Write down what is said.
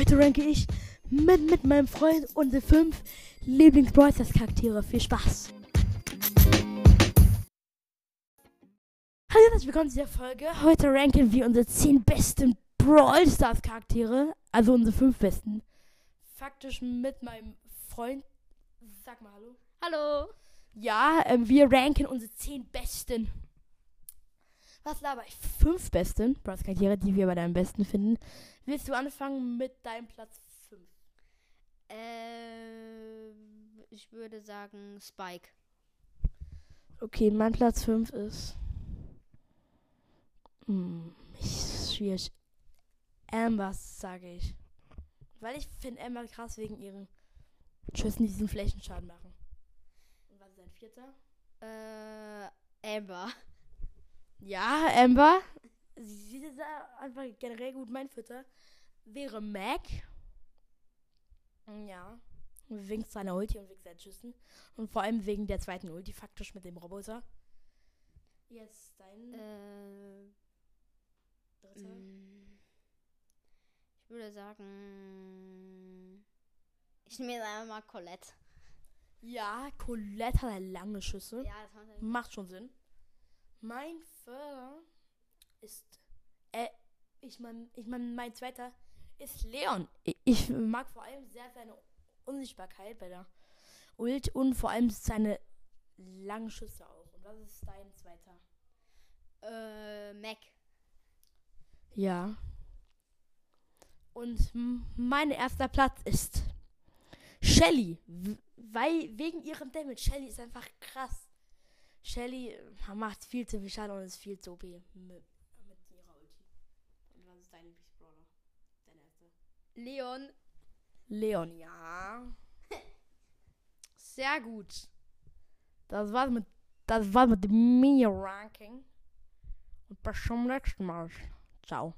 Heute ranke ich mit, mit meinem Freund unsere fünf lieblings charaktere Viel Spaß! Hallo und herzlich willkommen zu dieser Folge. Heute ranken wir unsere 10 besten Brawl Stars Charaktere, also unsere 5 besten. Faktisch mit meinem Freund. Sag mal Hallo. Hallo. Ja, ähm, wir ranken unsere 10 besten. Was laber ich? 5 besten Brawl Charaktere, die wir bei deinem besten finden. Willst du anfangen mit deinem Platz 5? Äh, ich würde sagen Spike. Okay, mein Platz 5 ist. Hm, ist schwierig. Amber, sage ich. Weil ich finde Amber krass wegen ihren Schüssen, die diesen Flächenschaden machen. Und was ist dein vierter? Äh, Amber. Ja, Amber. Sie ist einfach generell gut. Mein vierter wäre Mac. Ja. Wegen seiner Ulti und wegen seinen Schüssen. Und vor allem wegen der zweiten Ulti, faktisch mit dem Roboter. Jetzt dein. Äh. Dritter. Mm. Ich würde sagen. Ich nehme jetzt einfach mal Colette. Ja, Colette hat halt lange Schüsse. Ja, das macht, macht schon Sinn. Mein Förder ist. Äh, ich meine, ich mein, mein zweiter ist Leon. Ich mag vor allem sehr seine Unsichtbarkeit bei der Ult und vor allem seine langen Schüsse auch. Und was ist dein zweiter? Äh, Mac. Ja. Und mein erster Platz ist Shelly. Weil wegen ihrem Damage. Shelly ist einfach krass. Shelly äh, macht viel zu viel Schaden und ist viel zu OP mit, mit ihrer Ulti. Und was ist dein Lieblingsbrawler? Dein erster? Leon. Leon, ja. Sehr gut. Das war's mit, das war's mit dem Mini-Ranking. Und bis zum nächsten Mal. Ciao.